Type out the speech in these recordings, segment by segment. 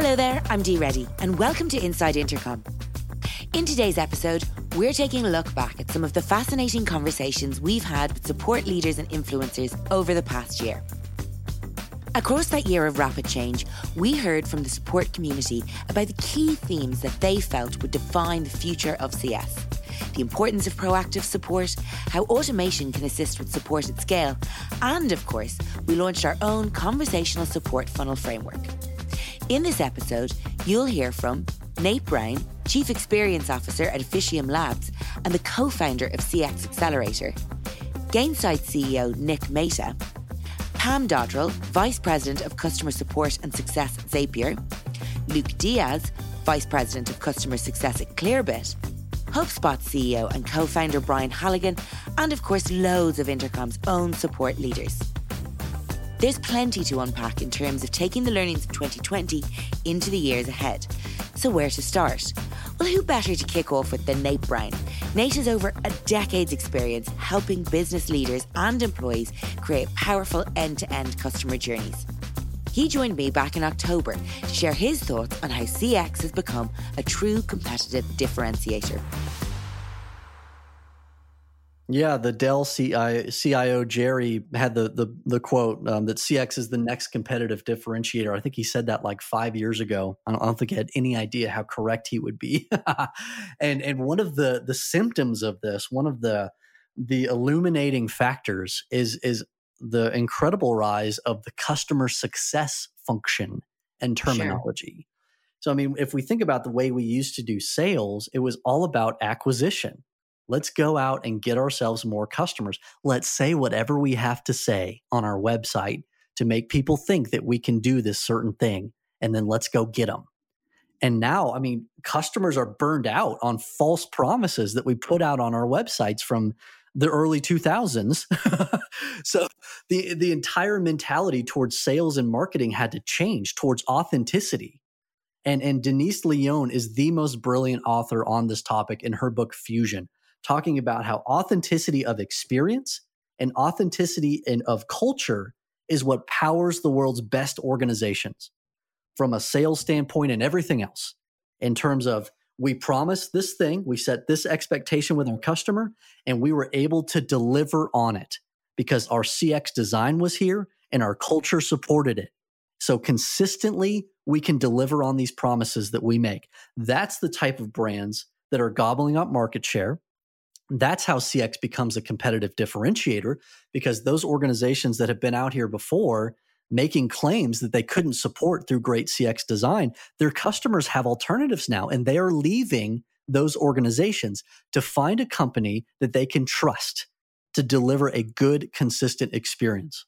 Hello there, I'm Dee Reddy, and welcome to Inside Intercom. In today's episode, we're taking a look back at some of the fascinating conversations we've had with support leaders and influencers over the past year. Across that year of rapid change, we heard from the support community about the key themes that they felt would define the future of CS the importance of proactive support, how automation can assist with support at scale, and of course, we launched our own conversational support funnel framework. In this episode, you'll hear from Nate Brown, Chief Experience Officer at Officium Labs and the co founder of CX Accelerator, Gainsight CEO Nick Mehta, Pam Dodrill, Vice President of Customer Support and Success at Zapier, Luke Diaz, Vice President of Customer Success at Clearbit, HubSpot CEO and co founder Brian Halligan, and of course, loads of Intercom's own support leaders. There's plenty to unpack in terms of taking the learnings of 2020 into the years ahead. So, where to start? Well, who better to kick off with than Nate Brown? Nate has over a decade's experience helping business leaders and employees create powerful end to end customer journeys. He joined me back in October to share his thoughts on how CX has become a true competitive differentiator. Yeah, the Dell CIO Jerry had the the, the quote um, that CX is the next competitive differentiator. I think he said that like five years ago. I don't, I don't think he had any idea how correct he would be. and and one of the the symptoms of this, one of the the illuminating factors is is the incredible rise of the customer success function and terminology. Sure. So, I mean, if we think about the way we used to do sales, it was all about acquisition. Let's go out and get ourselves more customers. Let's say whatever we have to say on our website to make people think that we can do this certain thing. And then let's go get them. And now, I mean, customers are burned out on false promises that we put out on our websites from the early 2000s. so the the entire mentality towards sales and marketing had to change towards authenticity. And and Denise Lee Yohn is the most brilliant author on this topic in her book Fusion, talking about how authenticity of experience and authenticity of culture is what powers the world's best organizations from a sales standpoint and everything else in terms of we promised this thing, we set this expectation with our customer, and we were able to deliver on it because our CX design was here and our culture supported it. So consistently, we can deliver on these promises that we make. That's the type of brands that are gobbling up market share. That's how CX becomes a competitive differentiator because those organizations that have been out here before making claims that they couldn't support through great CX design, their customers have alternatives now and they are leaving those organizations to find a company that they can trust to deliver a good, consistent experience.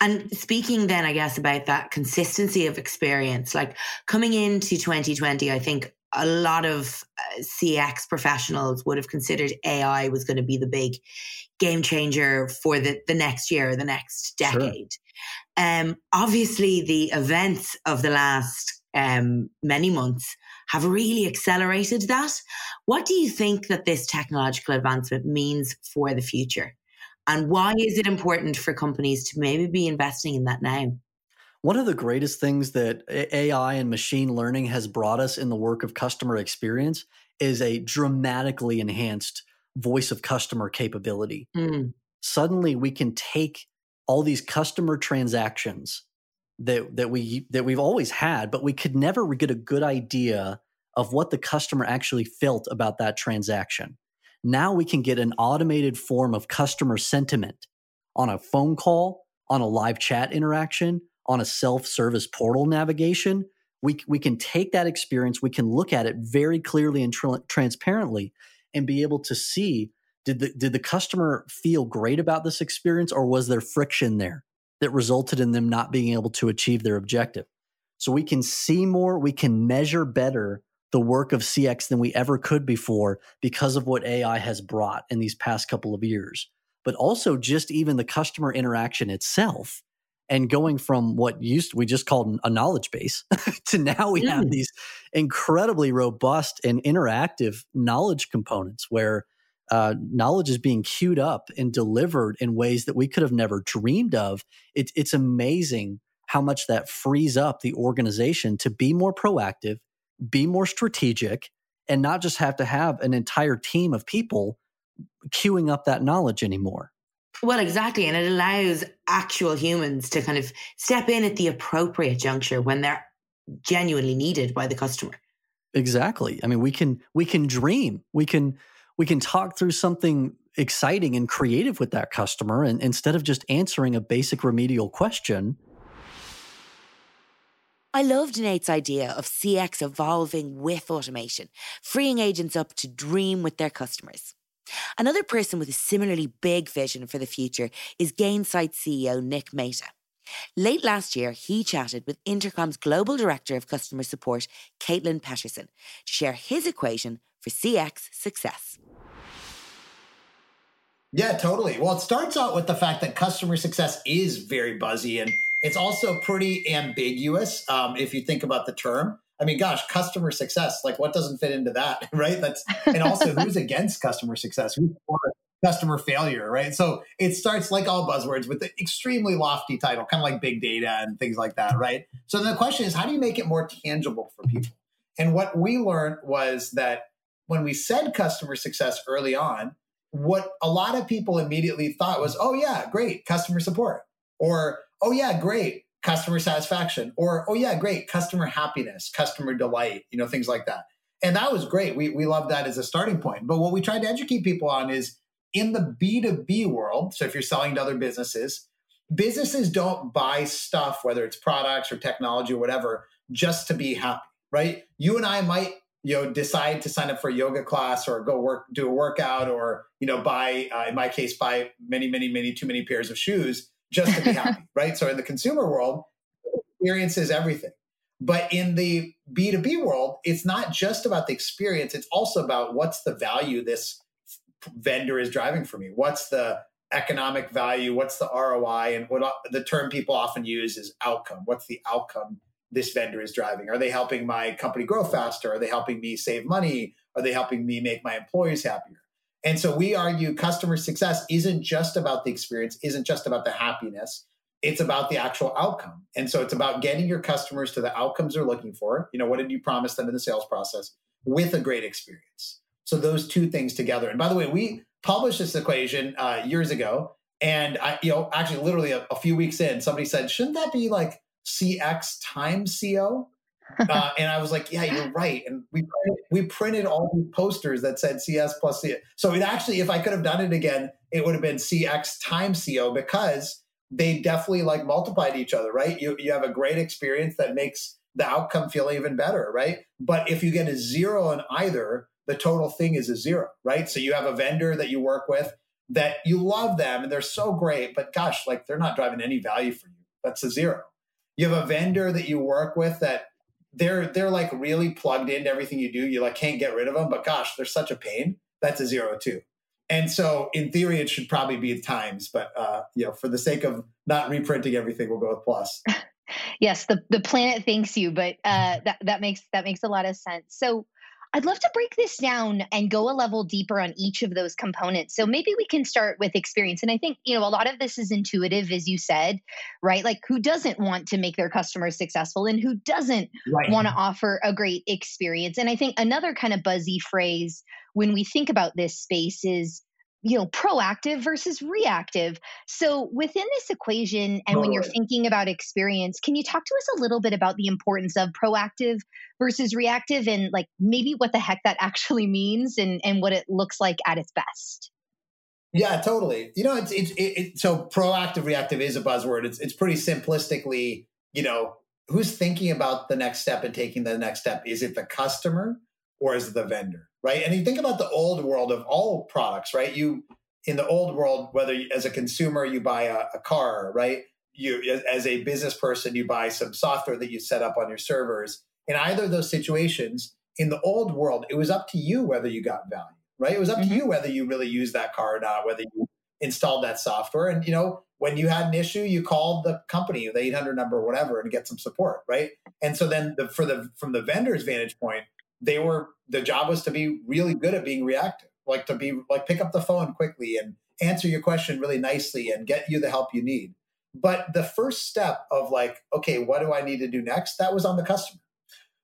And speaking then, I guess, about that consistency of experience, like coming into 2020, I think a lot of uh, CX professionals would have considered AI was going to be the big game changer for the, the next year, the next decade. Sure. Um, obviously, the events of the last um, many months have really accelerated that. What do you think that this technological advancement means for the future? And why is it important for companies to maybe be investing in that now? One of the greatest things that AI and machine learning has brought us in the work of customer experience is a dramatically enhanced voice of customer capability. Mm. Suddenly, we can take all these customer transactions that that we that we've always had, but we could never get a good idea of what the customer actually felt about that transaction. Now we can get an automated form of customer sentiment on a phone call, on a live chat interaction, on a self-service portal navigation. We, we can take that experience, we can look at it very clearly and tr- transparently and be able to see did the did the customer feel great about this experience or was there friction there that resulted in them not being able to achieve their objective so we can see more we can measure better the work of cx than we ever could before because of what ai has brought in these past couple of years but also just even the customer interaction itself and going from what used we just called a knowledge base to now we mm. have these incredibly robust and interactive knowledge components where uh, knowledge is being queued up and delivered in ways that we could have never dreamed of. It, it's amazing how much that frees up the organization to be more proactive, be more strategic, and not just have to have an entire team of people queuing up that knowledge anymore. Well, exactly. And it allows actual humans to kind of step in at the appropriate juncture when they're genuinely needed by the customer. Exactly. I mean, we can we can dream. We can we can talk through something exciting and creative with that customer and instead of just answering a basic remedial question. I loved Nate's idea of CX evolving with automation, freeing agents up to dream with their customers. Another person with a similarly big vision for the future is Gainsight CEO Nick Mehta. Late last year, he chatted with Intercom's Global Director of Customer Support, Caitlin Peterson, to share his equation for CX success. Yeah, totally. Well, it starts out with the fact that customer success is very buzzy and it's also pretty ambiguous um, if you think about the term. I mean, gosh, customer success, like what doesn't fit into that, right? That's and also who's against customer success? Who's for customer failure, right? So it starts like all buzzwords with the extremely lofty title, kind of like big data and things like that, right? So the question is, how do you make it more tangible for people? And what we learned was that when we said customer success early on, what a lot of people immediately thought was, oh, yeah, great, customer support. Or, oh, yeah, great, customer satisfaction. Or, oh, yeah, great, customer happiness, customer delight, you know, things like that. And that was great. We, we love that as a starting point. But what we tried to educate people on is in the B2B world, so if you're selling to other businesses, businesses don't buy stuff, whether it's products or technology or whatever, just to be happy, right? You and I might you know decide to sign up for a yoga class or go work do a workout or you know buy uh, in my case buy many many many too many pairs of shoes just to be happy right so in the consumer world experience is everything but in the b2b world it's not just about the experience it's also about what's the value this vendor is driving for me what's the economic value what's the roi and what the term people often use is outcome what's the outcome this vendor is driving? Are they helping my company grow faster? Are they helping me save money? Are they helping me make my employees happier? And so we argue customer success isn't just about the experience, isn't just about the happiness. It's about the actual outcome. And so it's about getting your customers to the outcomes they're looking for. You know, what did you promise them in the sales process with a great experience? So those two things together. And by the way, we published this equation uh, years ago. And I, you know, actually literally a, a few weeks in, somebody said, shouldn't that be like CX times CO. Uh, and I was like, yeah, you're right. And we printed, we printed all these posters that said CS plus C. So it actually, if I could have done it again, it would have been CX times CO because they definitely like multiplied each other, right? You you have a great experience that makes the outcome feel even better, right? But if you get a zero on either, the total thing is a zero, right? So you have a vendor that you work with that you love them and they're so great, but gosh, like they're not driving any value for you. That's a zero you have a vendor that you work with that they're they're like really plugged into everything you do. You like can't get rid of them, but gosh, they're such a pain. That's a zero too. And so in theory, it should probably be times, but uh, you know, for the sake of not reprinting everything, we'll go with plus. yes, the the planet thanks you, but uh, that that makes that makes a lot of sense. So I'd love to break this down and go a level deeper on each of those components. So maybe we can start with experience. And I think, you know, a lot of this is intuitive, as you said, right? Like who doesn't want to make their customers successful and who doesn't right. want to offer a great experience? And I think another kind of buzzy phrase when we think about this space is you know proactive versus reactive. So within this equation and when you're thinking about experience can you talk to us a little bit about the importance of proactive versus reactive and like maybe what the heck that actually means and and what it looks like at its best? Yeah totally. You know it's it's it, it, so proactive reactive is a buzzword. It's it's pretty simplistically you know who's thinking about the next step and taking the next step? Is it the customer or is it the vendor right? And you think about the old world of all products, right? You in the old world, whether you, as a consumer you buy a, a car, right? You as a business person you buy some software that you set up on your servers. In either of those situations, in the old world, it was up to you whether you got value, right? It was up mm-hmm. to you whether you really used that car or not, whether you installed that software. And you know, when you had an issue, you called the company, the 800 number, or whatever, and get some support, right? And so then, the, for the from the vendor's vantage point, they were the job was to be really good at being reactive, like to be like pick up the phone quickly and answer your question really nicely and get you the help you need. But the first step of like, okay, what do I need to do next? That was on the customer.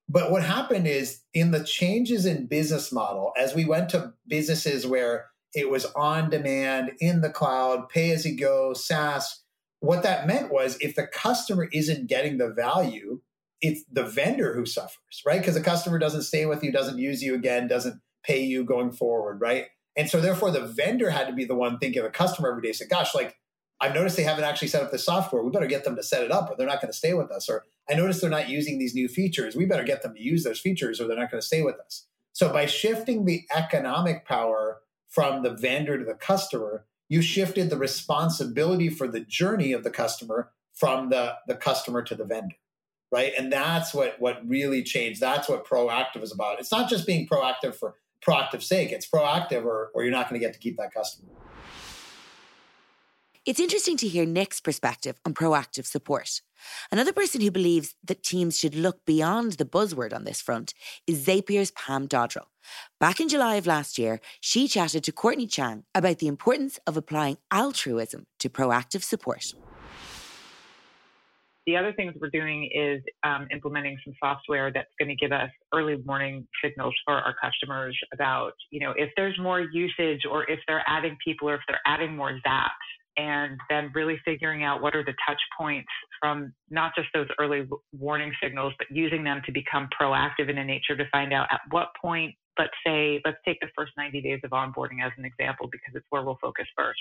But what happened is in the changes in business model, as we went to businesses where it was on demand, in the cloud, pay as you go, SaaS, what that meant was if the customer isn't getting the value, it's the vendor who suffers, right? Because the customer doesn't stay with you, doesn't use you again, doesn't pay you going forward, right? And so therefore the vendor had to be the one thinking of the customer every day, say, gosh, like I've noticed they haven't actually set up the software. We better get them to set it up or they're not going to stay with us. Or I noticed they're not using these new features. We better get them to use those features or they're not going to stay with us. So by shifting the economic power from the vendor to the customer, you shifted the responsibility for the journey of the customer from the, the customer to the vendor. Right. And that's what what really changed. That's what proactive is about. It's not just being proactive for proactive sake. It's proactive or, or you're not going to get to keep that customer. It's interesting to hear Nick's perspective on proactive support. Another person who believes that teams should look beyond the buzzword on this front is Zapier's Pam Dodrill. Back in July of last year, she chatted to Courtney Chang about the importance of applying altruism to proactive support. The other things we're doing is um, implementing some software that's going to give us early warning signals for our customers about, you know, if there's more usage or if they're adding people or if they're adding more zaps and then really figuring out what are the touch points from not just those early warning signals, but using them to become proactive in a nature to find out at what point, let's say, let's take the first 90 days of onboarding as an example, because it's where we'll focus first.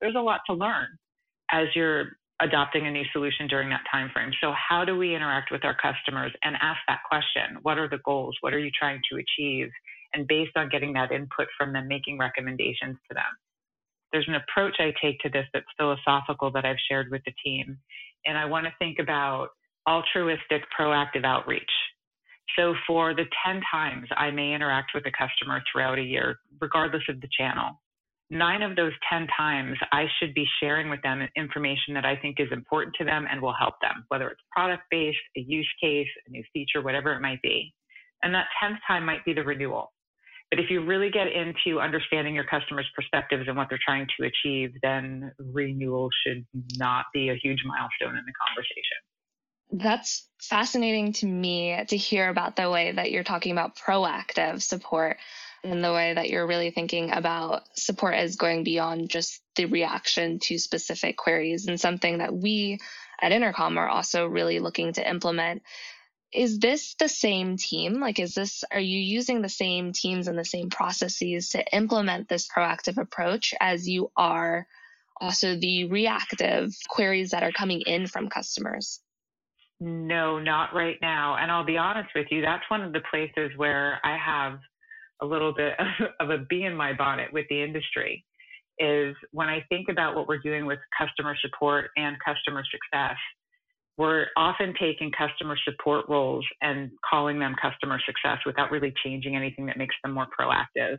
There's a lot to learn as you're adopting a new solution during that time frame. So how do we interact with our customers and ask that question? What are the goals? What are you trying to achieve? And based on getting that input from them, making recommendations to them there's an approach I take to this that's philosophical that I've shared with the team. And I want to think about altruistic proactive outreach. So for the 10 times I may interact with a customer throughout a year, regardless of the channel, nine of those 10 times I should be sharing with them information that I think is important to them and will help them, whether it's product based, a use case, a new feature, whatever it might be. And that 10th time might be the renewal. But if you really get into understanding your customers' perspectives and what they're trying to achieve, then renewal should not be a huge milestone in the conversation. That's fascinating to me to hear about the way that you're talking about proactive support and the way that you're really thinking about support as going beyond just the reaction to specific queries and something that we at Intercom are also really looking to implement is this the same team? Like, is this, are you using the same teams and the same processes to implement this proactive approach as you are also the reactive queries that are coming in from customers? No, not right now. And I'll be honest with you, that's one of the places where I have a little bit of a bee in my bonnet with the industry is when I think about what we're doing with customer support and customer success we're often taking customer support roles and calling them customer success without really changing anything that makes them more proactive.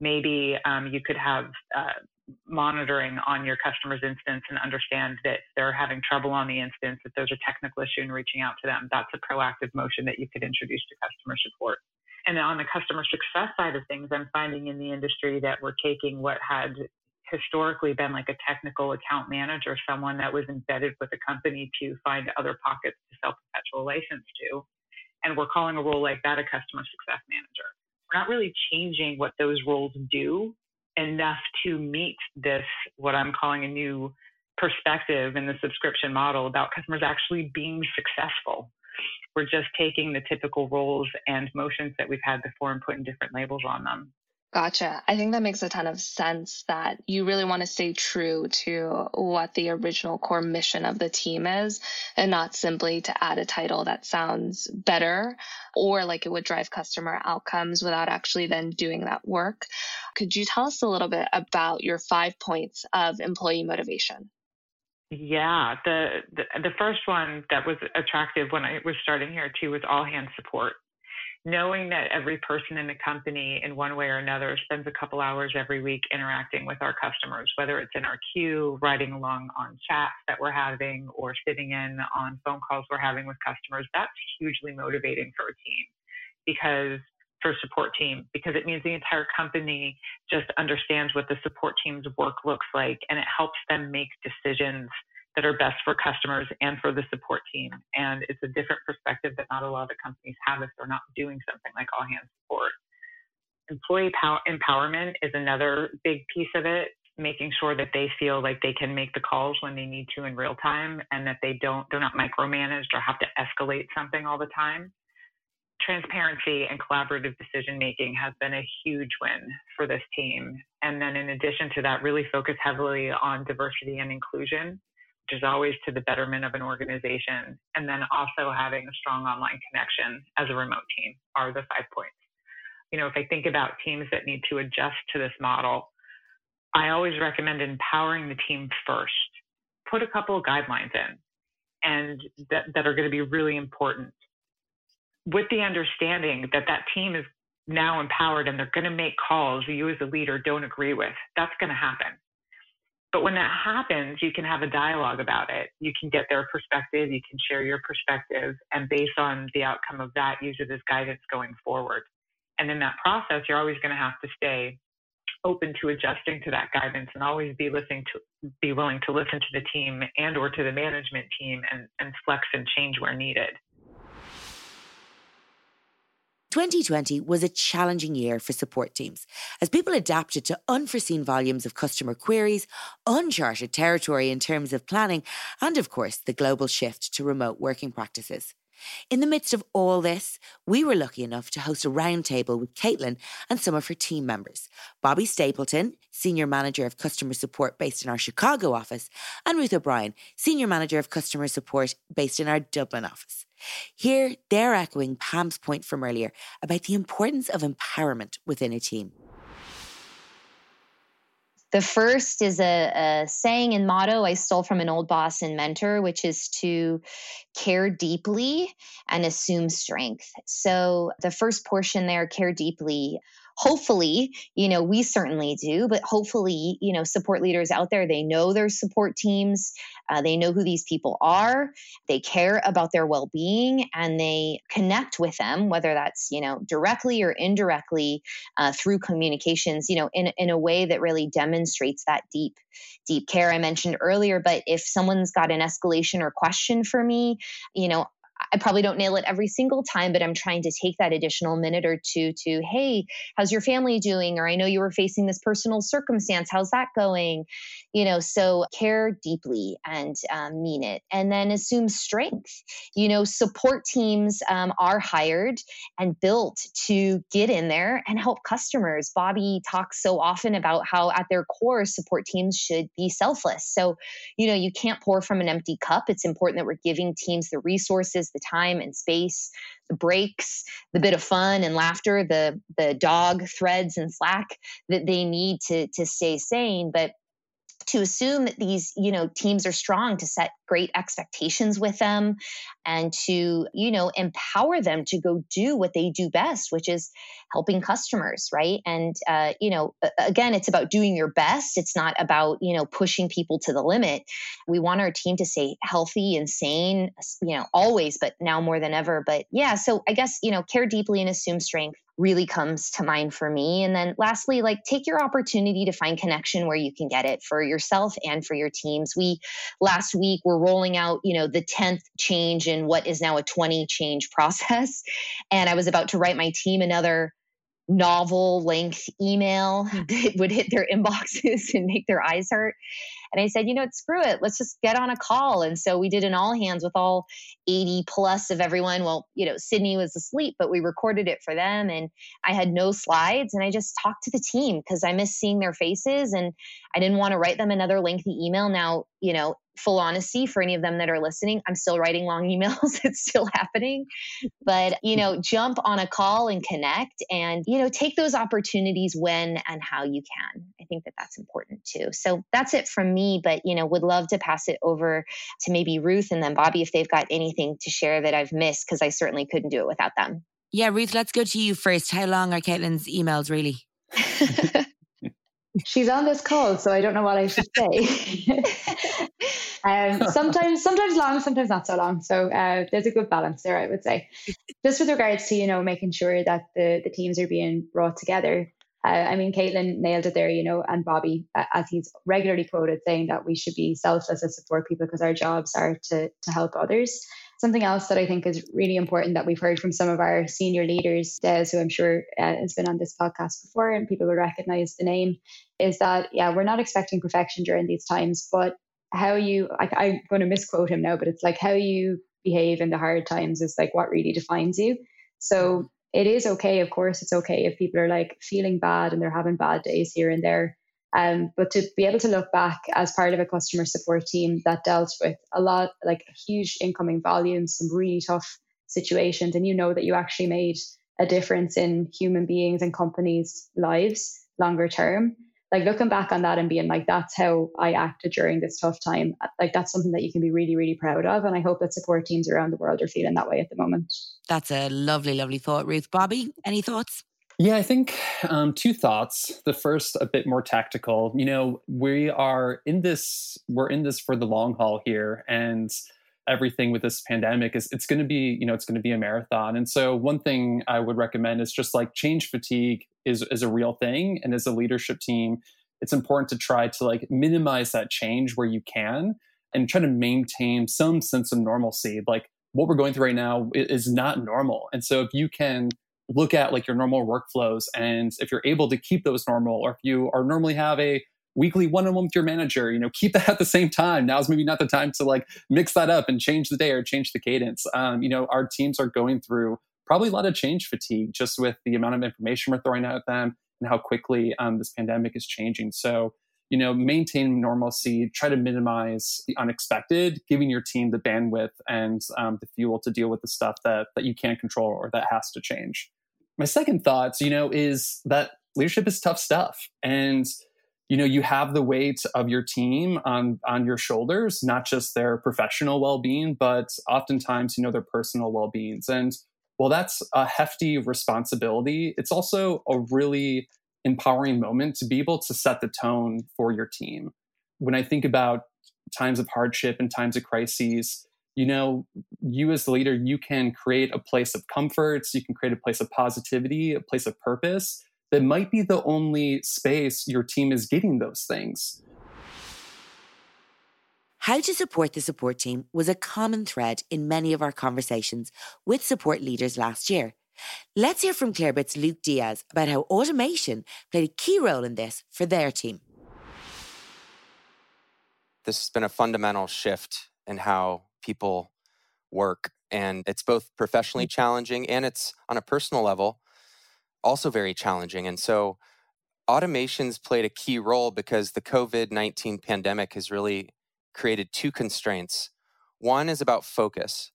Maybe um, you could have uh, monitoring on your customer's instance and understand that they're having trouble on the instance, that there's a technical issue and reaching out to them. That's a proactive motion that you could introduce to customer support. And on the customer success side of things, I'm finding in the industry that we're taking what had historically been like a technical account manager, someone that was embedded with a company to find other pockets to sell perpetual license to. And we're calling a role like that a customer success manager. We're not really changing what those roles do enough to meet this, what I'm calling a new perspective in the subscription model about customers actually being successful. We're just taking the typical roles and motions that we've had before and putting different labels on them. Gotcha. I think that makes a ton of sense that you really want to stay true to what the original core mission of the team is and not simply to add a title that sounds better or like it would drive customer outcomes without actually then doing that work. Could you tell us a little bit about your five points of employee motivation? Yeah, the, the, the first one that was attractive when I was starting here too was all hands support. Knowing that every person in the company in one way or another spends a couple hours every week interacting with our customers, whether it's in our queue, riding along on chats that we're having, or sitting in on phone calls we're having with customers, that's hugely motivating for a team because for support team because it means the entire company just understands what the support team's work looks like and it helps them make decisions that are best for customers and for the support team. And it's a different perspective that not a lot of companies have if they're not doing something like all hands support. Employee power, empowerment is another big piece of it, making sure that they feel like they can make the calls when they need to in real time and that they don't, they're not micromanaged or have to escalate something all the time transparency and collaborative decision making has been a huge win for this team. And then, in addition to that, really focus heavily on diversity and inclusion, which is always to the betterment of an organization. And then also having a strong online connection as a remote team are the five points. You know, if I think about teams that need to adjust to this model, I always recommend empowering the team first. Put a couple of guidelines in and that, that are going to be really important with the understanding that that team is now empowered and they're going to make calls you as a leader don't agree with. That's going to happen. But when that happens, you can have a dialogue about it. You can get their perspective, you can share your perspective, and based on the outcome of that, use it as guidance going forward. And in that process, you're always going to have to stay open to adjusting to that guidance and always be listening to be willing to listen to the team and or to the management team and, and flex and change where needed. 2020 was a challenging year for support teams as people adapted to unforeseen volumes of customer queries, uncharted territory in terms of planning, and of course, the global shift to remote working practices. In the midst of all this, we were lucky enough to host a roundtable with Caitlin and some of her team members Bobby Stapleton, Senior Manager of Customer Support based in our Chicago office, and Ruth O'Brien, Senior Manager of Customer Support based in our Dublin office. Here, they're echoing Pam's point from earlier about the importance of empowerment within a team. The first is a, a, saying and motto I stole from an old boss and mentor, which is to care deeply and assume strength. So, the first portion there, care deeply, hopefully, you know, we certainly do, but hopefully, you know, support leaders out there, they know their support teams, uh, they know who these people are, they care about their well being, and they connect with them, whether that's, you know, directly or indirectly uh, through communications, you know, in, in a way that really demonstrates that deep, deep care I mentioned earlier. But if someone's got an escalation or question for me, you know, I probably don't nail it every single time, but I'm trying to take that additional minute or two to, hey, how's your family doing? Or I know you were facing this personal circumstance. How's that going? You know, so care deeply and um, mean it. And then assume strength. You know, support teams um, are hired and built to get in there and help customers. Bobby talks so often about how at their core, support teams should be selfless. So, you know, you can't pour from an empty cup. It's important that we're giving teams the resources the time and space, the breaks, the bit of fun and laughter, the the dog threads and slack that they need to to stay sane. But to assume that these you know teams are strong to set great expectations with them and to you know empower them to go do what they do best which is helping customers right? And uh, you know again it's about doing your best. It's not about you know pushing people to the limit. We want our team to stay healthy and sane you know always but now more than ever. But yeah so i guess you know care deeply and assume strength really comes to mind for me. And then lastly, like take your opportunity to find connection where you can get it for yourself and for your teams. We last week were rolling out, you know, the 10th change in what is now a 20 change process. And I was about to write my team another novel length email that would hit their inboxes and make their eyes hurt. And I said, you know what, screw it. Let's just get on a call. And so we did an all hands with all 80 plus of everyone. Well, you know, Sydney was asleep, but we recorded it for them. And I had no slides and I just talked to the team because I miss seeing their faces and I didn't want to write them another lengthy email. Now, you know, full honesty for any of them that are listening, I'm still writing long emails. it's still happening. But, you know, jump on a call and connect and, you know, take those opportunities when and how you can. I think that that's important too. So that's it from me. But, you know, would love to pass it over to maybe Ruth and then Bobby if they've got anything to share that I've missed, because I certainly couldn't do it without them. Yeah, Ruth, let's go to you first. How long are Caitlin's emails really? She's on this call, so I don't know what I should say. um, sometimes, sometimes long, sometimes not so long. So uh, there's a good balance there, I would say. Just with regards to you know making sure that the the teams are being brought together. Uh, I mean, Caitlin nailed it there, you know, and Bobby, as he's regularly quoted, saying that we should be selfless as support people because our jobs are to, to help others. Something else that I think is really important that we've heard from some of our senior leaders, Des, who I'm sure uh, has been on this podcast before and people will recognize the name, is that, yeah, we're not expecting perfection during these times, but how you, I, I'm going to misquote him now, but it's like how you behave in the hard times is like what really defines you. So it is okay. Of course, it's okay if people are like feeling bad and they're having bad days here and there. Um, but to be able to look back as part of a customer support team that dealt with a lot, like huge incoming volumes, some really tough situations, and you know that you actually made a difference in human beings and companies' lives longer term like looking back on that and being like that's how i acted during this tough time like that's something that you can be really really proud of and i hope that support teams around the world are feeling that way at the moment. That's a lovely lovely thought ruth. Bobby any thoughts yeah, I think um, two thoughts. The first, a bit more tactical. You know, we are in this. We're in this for the long haul here, and everything with this pandemic is it's going to be you know it's going to be a marathon and so one thing i would recommend is just like change fatigue is is a real thing and as a leadership team it's important to try to like minimize that change where you can and try to maintain some sense of normalcy like what we're going through right now is not normal and so if you can look at like your normal workflows and if you're able to keep those normal or if you are normally have a weekly one-on-one with your manager you know keep that at the same time. Now's maybe not the time to like mix that up and change the day or change the cadence. Um, you know our teams are going through probably a lot of change fatigue just with the amount of information we're throwing at them and how quickly um, this pandemic is changing. So you know maintain normalcy try to minimize the unexpected giving your team the bandwidth and um, the fuel to deal with the stuff that that you can't control or that has to change my second thoughts you know is that leadership is tough stuff. And you know you have the weight of your team on on your shoulders not just their professional well-being but oftentimes you know their personal well-beings. And well that's a hefty responsibility it's also a really empowering moment to be able to set the tone for your team. When i think about times of hardship and times of crises you know you as the leader you can create a place of comforts you can create a place of positivity a place of purpose that might be the only space your team is getting those things. How to support the support team was a common thread in many of our conversations with support leaders last year. Let's hear from Clearbit's Luke Diaz about how automation played a key role in this for their team. This has been a fundamental shift in how people work, and it's both professionally mm. challenging and it's on a personal level also very challenging. And so automations played a key role because the COVID 19 pandemic has really created two constraints. One is about focus.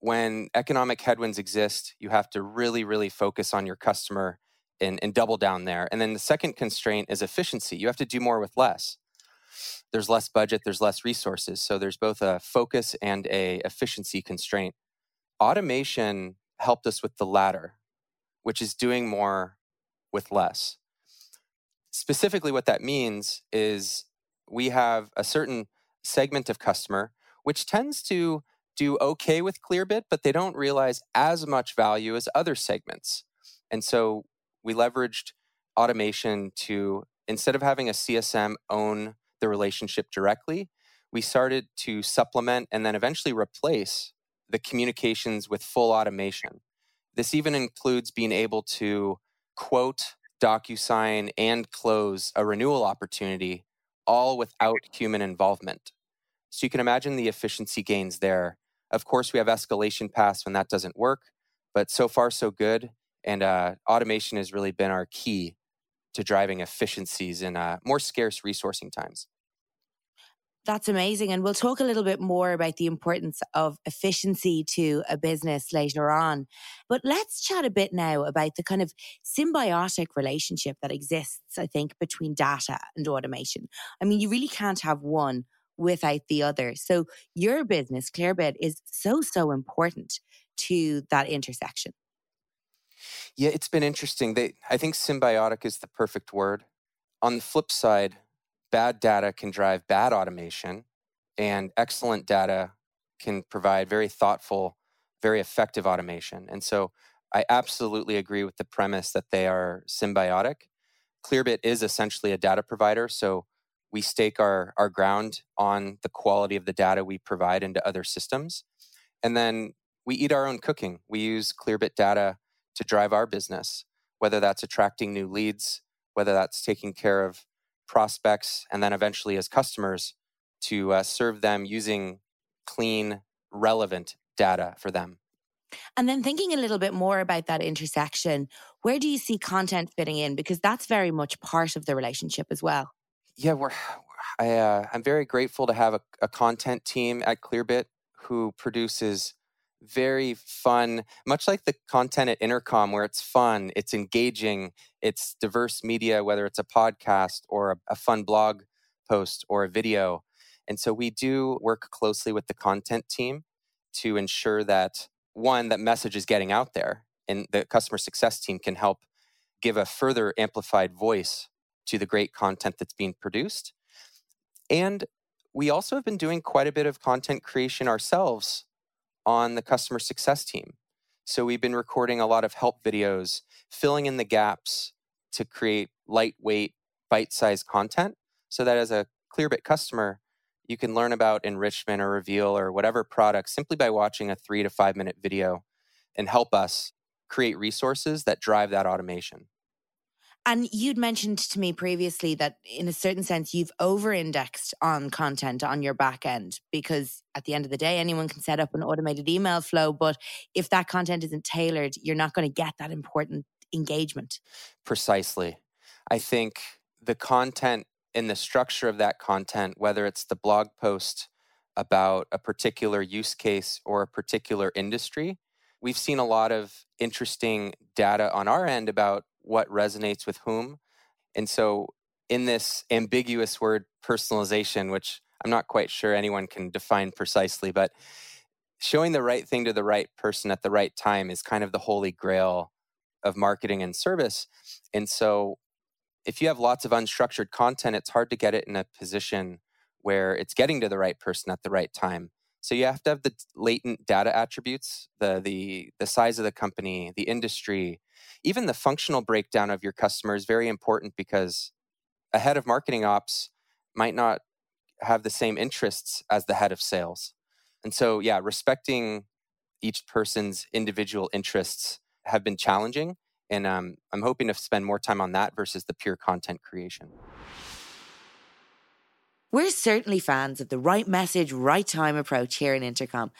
When economic headwinds exist, you have to really, really focus on your customer and, and double down there. And then the second constraint is efficiency. You have to do more with less. There's less budget, there's less resources. So there's both a focus and a efficiency constraint. Automation helped us with the latter which is doing more with less. Specifically, what that means is we have a certain segment of customer which tends to do okay with Clearbit, but they don't realize as much value as other segments. And so we leveraged automation to, instead of having a CSM own the relationship directly, we started to supplement and then eventually replace the communications with full automation. This even includes being able to quote, DocuSign, and close a renewal opportunity all without human involvement. So you can imagine the efficiency gains there. Of course, we have escalation paths when that doesn't work, but so far, so good. And uh, automation has really been our key to driving efficiencies in uh, more scarce resourcing times. That's amazing. And we'll talk a little bit more about the importance of efficiency to a business later on. But let's chat a bit now about the kind of symbiotic relationship that exists, I think, between data and automation. I mean, you really can't have one without the other. So your business, Clearbit, is so, so important to that intersection. Yeah, it's been interesting. They, I think symbiotic is the perfect word. On the flip side, bad data can drive bad automation, and excellent data can provide very thoughtful, very effective automation. And so I absolutely agree with the premise that they are symbiotic. Clearbit is essentially a data provider. So we stake our, our ground on the quality of the data we provide into other systems. And then we eat our own cooking. We use Clearbit data to drive our business, whether that's attracting new leads, whether that's taking care of prospects, and then eventually as customers to uh, serve them using clean, relevant data for them. And then thinking a little bit more about that intersection, where do you see content fitting in? Because that's very much part of the relationship as well. Yeah, we're. I, uh, I'm very grateful to have a, a content team at Clearbit who produces very fun, much like the content at Intercom, where it's fun, it's engaging, it's diverse media, whether it's a podcast or a, a fun blog post or a video. And so we do work closely with the content team to ensure that one, that message is getting out there and the customer success team can help give a further amplified voice to the great content that's being produced. And we also have been doing quite a bit of content creation ourselves on the customer success team. So we've been recording a lot of help videos, filling in the gaps to create lightweight, bite sized content so that as a Clearbit customer, you can learn about enrichment or reveal or whatever product simply by watching a three to five minute video and help us create resources that drive that automation. And you'd mentioned to me previously that in a certain sense, you've over indexed on content on your back end because at the end of the day, anyone can set up an automated email flow. But if that content isn't tailored, you're not going to get that important engagement. Precisely. I think the content and the structure of that content, whether it's the blog post about a particular use case or a particular industry, we've seen a lot of interesting data on our end about what resonates with whom. And so, in this ambiguous word personalization, which I'm not quite sure anyone can define precisely, but showing the right thing to the right person at the right time is kind of the holy grail of marketing and service. And so, if you have lots of unstructured content, it's hard to get it in a position where it's getting to the right person at the right time. So you have to have the latent data attributes, the the the size of the company, the industry, even the functional breakdown of your customer is very important because a head of marketing ops might not have the same interests as the head of sales. And so, yeah, respecting each person's individual interests have been challenging. And um, I'm hoping to spend more time on that versus the pure content creation. We're certainly fans of the right message, right time approach here in Intercom.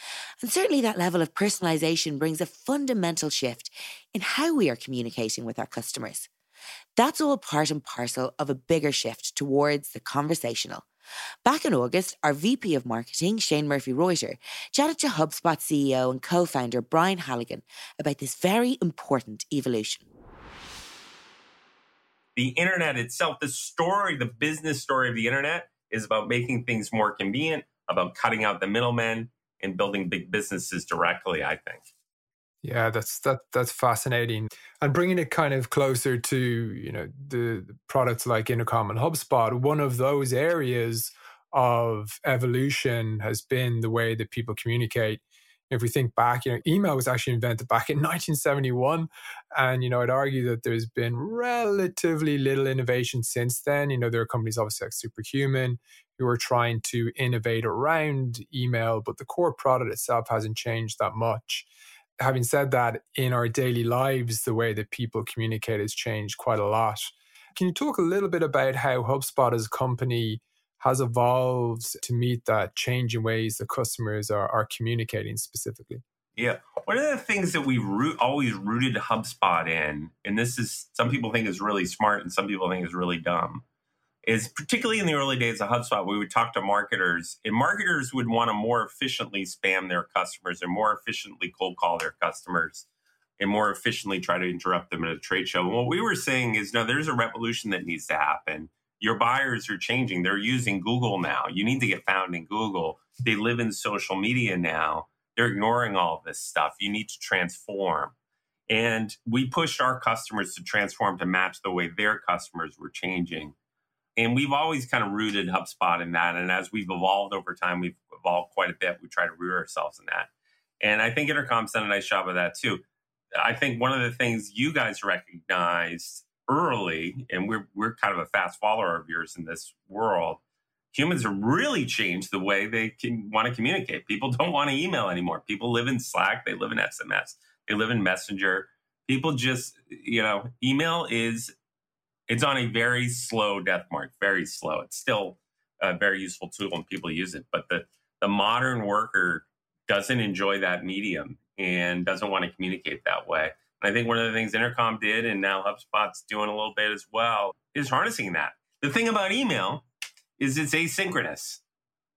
And certainly that level of personalization brings a fundamental shift in how we are communicating with our customers. That's all part and parcel of a bigger shift towards the conversational. Back in August, our VP of Marketing, Shane Murphy Reuter, chatted to HubSpot CEO and co founder Brian Halligan about this very important evolution. The internet itself, the story, the business story of the internet, is about making things more convenient, about cutting out the middlemen and building big businesses directly, I think. Yeah, that's that that's fascinating. And bringing it kind of closer to, you know, the, the products like Intercom and HubSpot, one of those areas of evolution has been the way that people communicate if we think back, you know, email was actually invented back in 1971. And, you know, I'd argue that there's been relatively little innovation since then. You know, there are companies obviously like Superhuman who are trying to innovate around email, but the core product itself hasn't changed that much. Having said that, in our daily lives, the way that people communicate has changed quite a lot. Can you talk a little bit about how HubSpot as a company has evolved to meet that change in ways that customers are, are communicating specifically? Yeah. One of the things that we root, always rooted HubSpot in, and this is some people think is really smart and some people think is really dumb, is particularly in the early days of HubSpot, we would talk to marketers, and marketers would want to more efficiently spam their customers and more efficiently cold call their customers and more efficiently try to interrupt them at a trade show. And what we were saying is, no, there's a revolution that needs to happen your buyers are changing. They're using Google now. You need to get found in Google. They live in social media now. They're ignoring all this stuff. You need to transform. And we pushed our customers to transform to match the way their customers were changing. And we've always kind of rooted HubSpot in that. And as we've evolved over time, we've evolved quite a bit. We try to root ourselves in that. And I think Intercom's done a nice job of that too. I think one of the things you guys recognized early, and we're we're kind of a fast follower of yours in this world. Humans have really changed the way they can want to communicate. People don't want to email anymore. People live in Slack, they live in SMS, they live in Messenger. People just, you know, email is it's on a very slow death mark, very slow. It's still a very useful tool and people use it, but the the modern worker doesn't enjoy that medium and doesn't want to communicate that way. And I think one of the things Intercom did, and now HubSpot's doing a little bit as well, is harnessing that. The thing about email is it's asynchronous.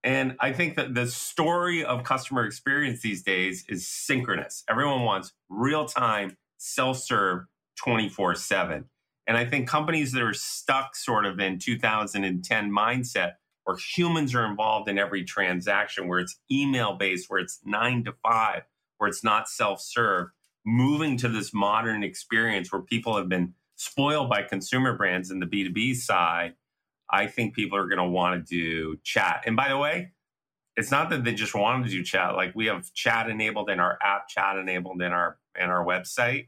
And I think that the story of customer experience these days is synchronous. Everyone wants real time, self serve 24 7. And I think companies that are stuck sort of in 2010 mindset where humans are involved in every transaction, where it's email based, where it's nine to five, where it's not self serve, moving to this modern experience where people have been spoiled by consumer brands in the B2B side, I think people are going to want to do chat. And by the way, it's not that they just want to do chat. Like we have chat enabled in our app, chat enabled in our in our website.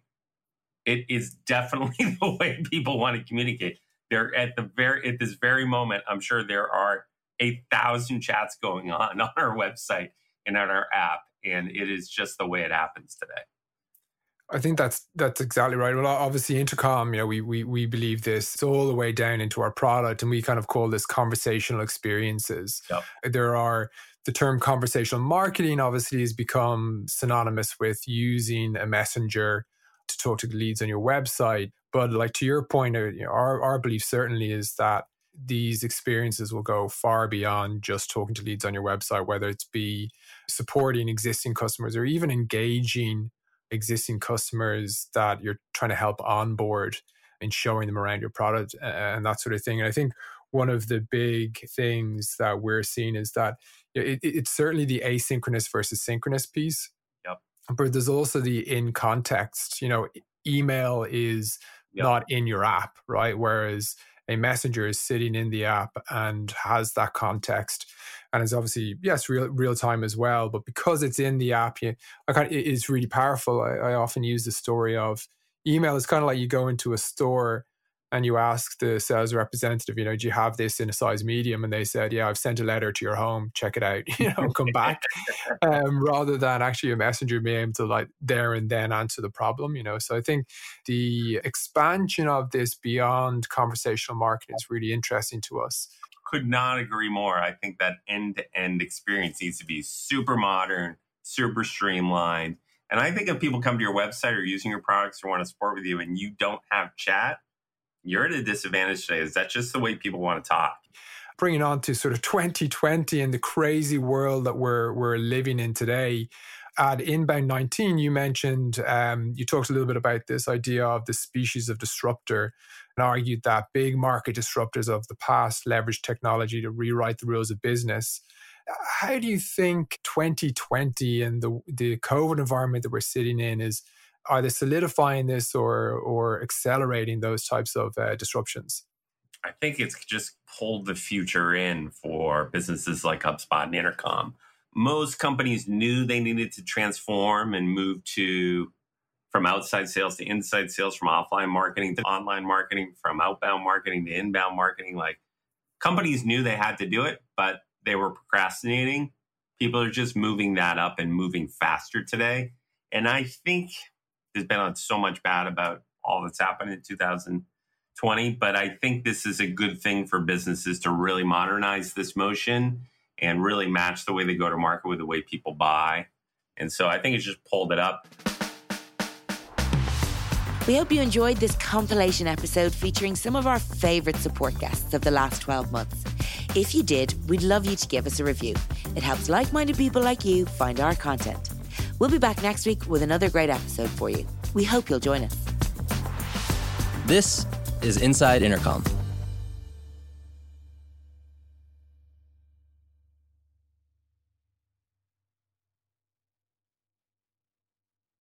It is definitely the way people want to communicate. They're at the very at this very moment. I'm sure there are a thousand chats going on on our website and on our app, and it is just the way it happens today. I think that's that's exactly right. Well, obviously, intercom, you know, we we we believe this all the way down into our product, and we kind of call this conversational experiences. Yep. There are the term conversational marketing obviously has become synonymous with using a messenger to talk to the leads on your website. But like to your point, uh, you know, our our belief certainly is that these experiences will go far beyond just talking to leads on your website, whether it's be supporting existing customers or even engaging existing customers that you're trying to help onboard and showing them around your product and that sort of thing. And I think one of the big things that we're seeing is that it, it's certainly the asynchronous versus synchronous piece. Yep. But there's also the in context. You know, email is yep. not in your app, right? Whereas a messenger is sitting in the app and has that context and it's obviously yes real real time as well but because it's in the app you, I kind of, it's really powerful I, I often use the story of email is kind of like you go into a store and you ask the sales representative, you know, do you have this in a size medium? And they said, yeah, I've sent a letter to your home, check it out, you know, come back. um, rather than actually a messenger being able to like there and then answer the problem, you know. So I think the expansion of this beyond conversational marketing is really interesting to us. Could not agree more. I think that end to end experience needs to be super modern, super streamlined. And I think if people come to your website or using your products or want to support with you and you don't have chat, you're at a disadvantage today. Is that just the way people want to talk? Bringing on to sort of 2020 and the crazy world that we're we're living in today. At Inbound 19, you mentioned um, you talked a little bit about this idea of the species of disruptor and argued that big market disruptors of the past leveraged technology to rewrite the rules of business. How do you think 2020 and the the COVID environment that we're sitting in is either solidifying this or or accelerating those types of uh, disruptions? I think it's just pulled the future in for businesses like HubSpot and Intercom. Most companies knew they needed to transform and move to from outside sales to inside sales, from offline marketing to online marketing, from outbound marketing to inbound marketing. Like companies knew they had to do it, but they were procrastinating. People are just moving that up and moving faster today. And I think there's been on so much bad about all that's happened in 2020, but I think this is a good thing for businesses to really modernize this motion and really match the way they go to market with the way people buy. And so I think it's just pulled it up. We hope you enjoyed this compilation episode featuring some of our favourite support guests of the last 12 months. If you did, we'd love you to give us a review. It helps like minded people like you find our content. We'll be back next week with another great episode for you. We hope you'll join us. This is Inside Intercom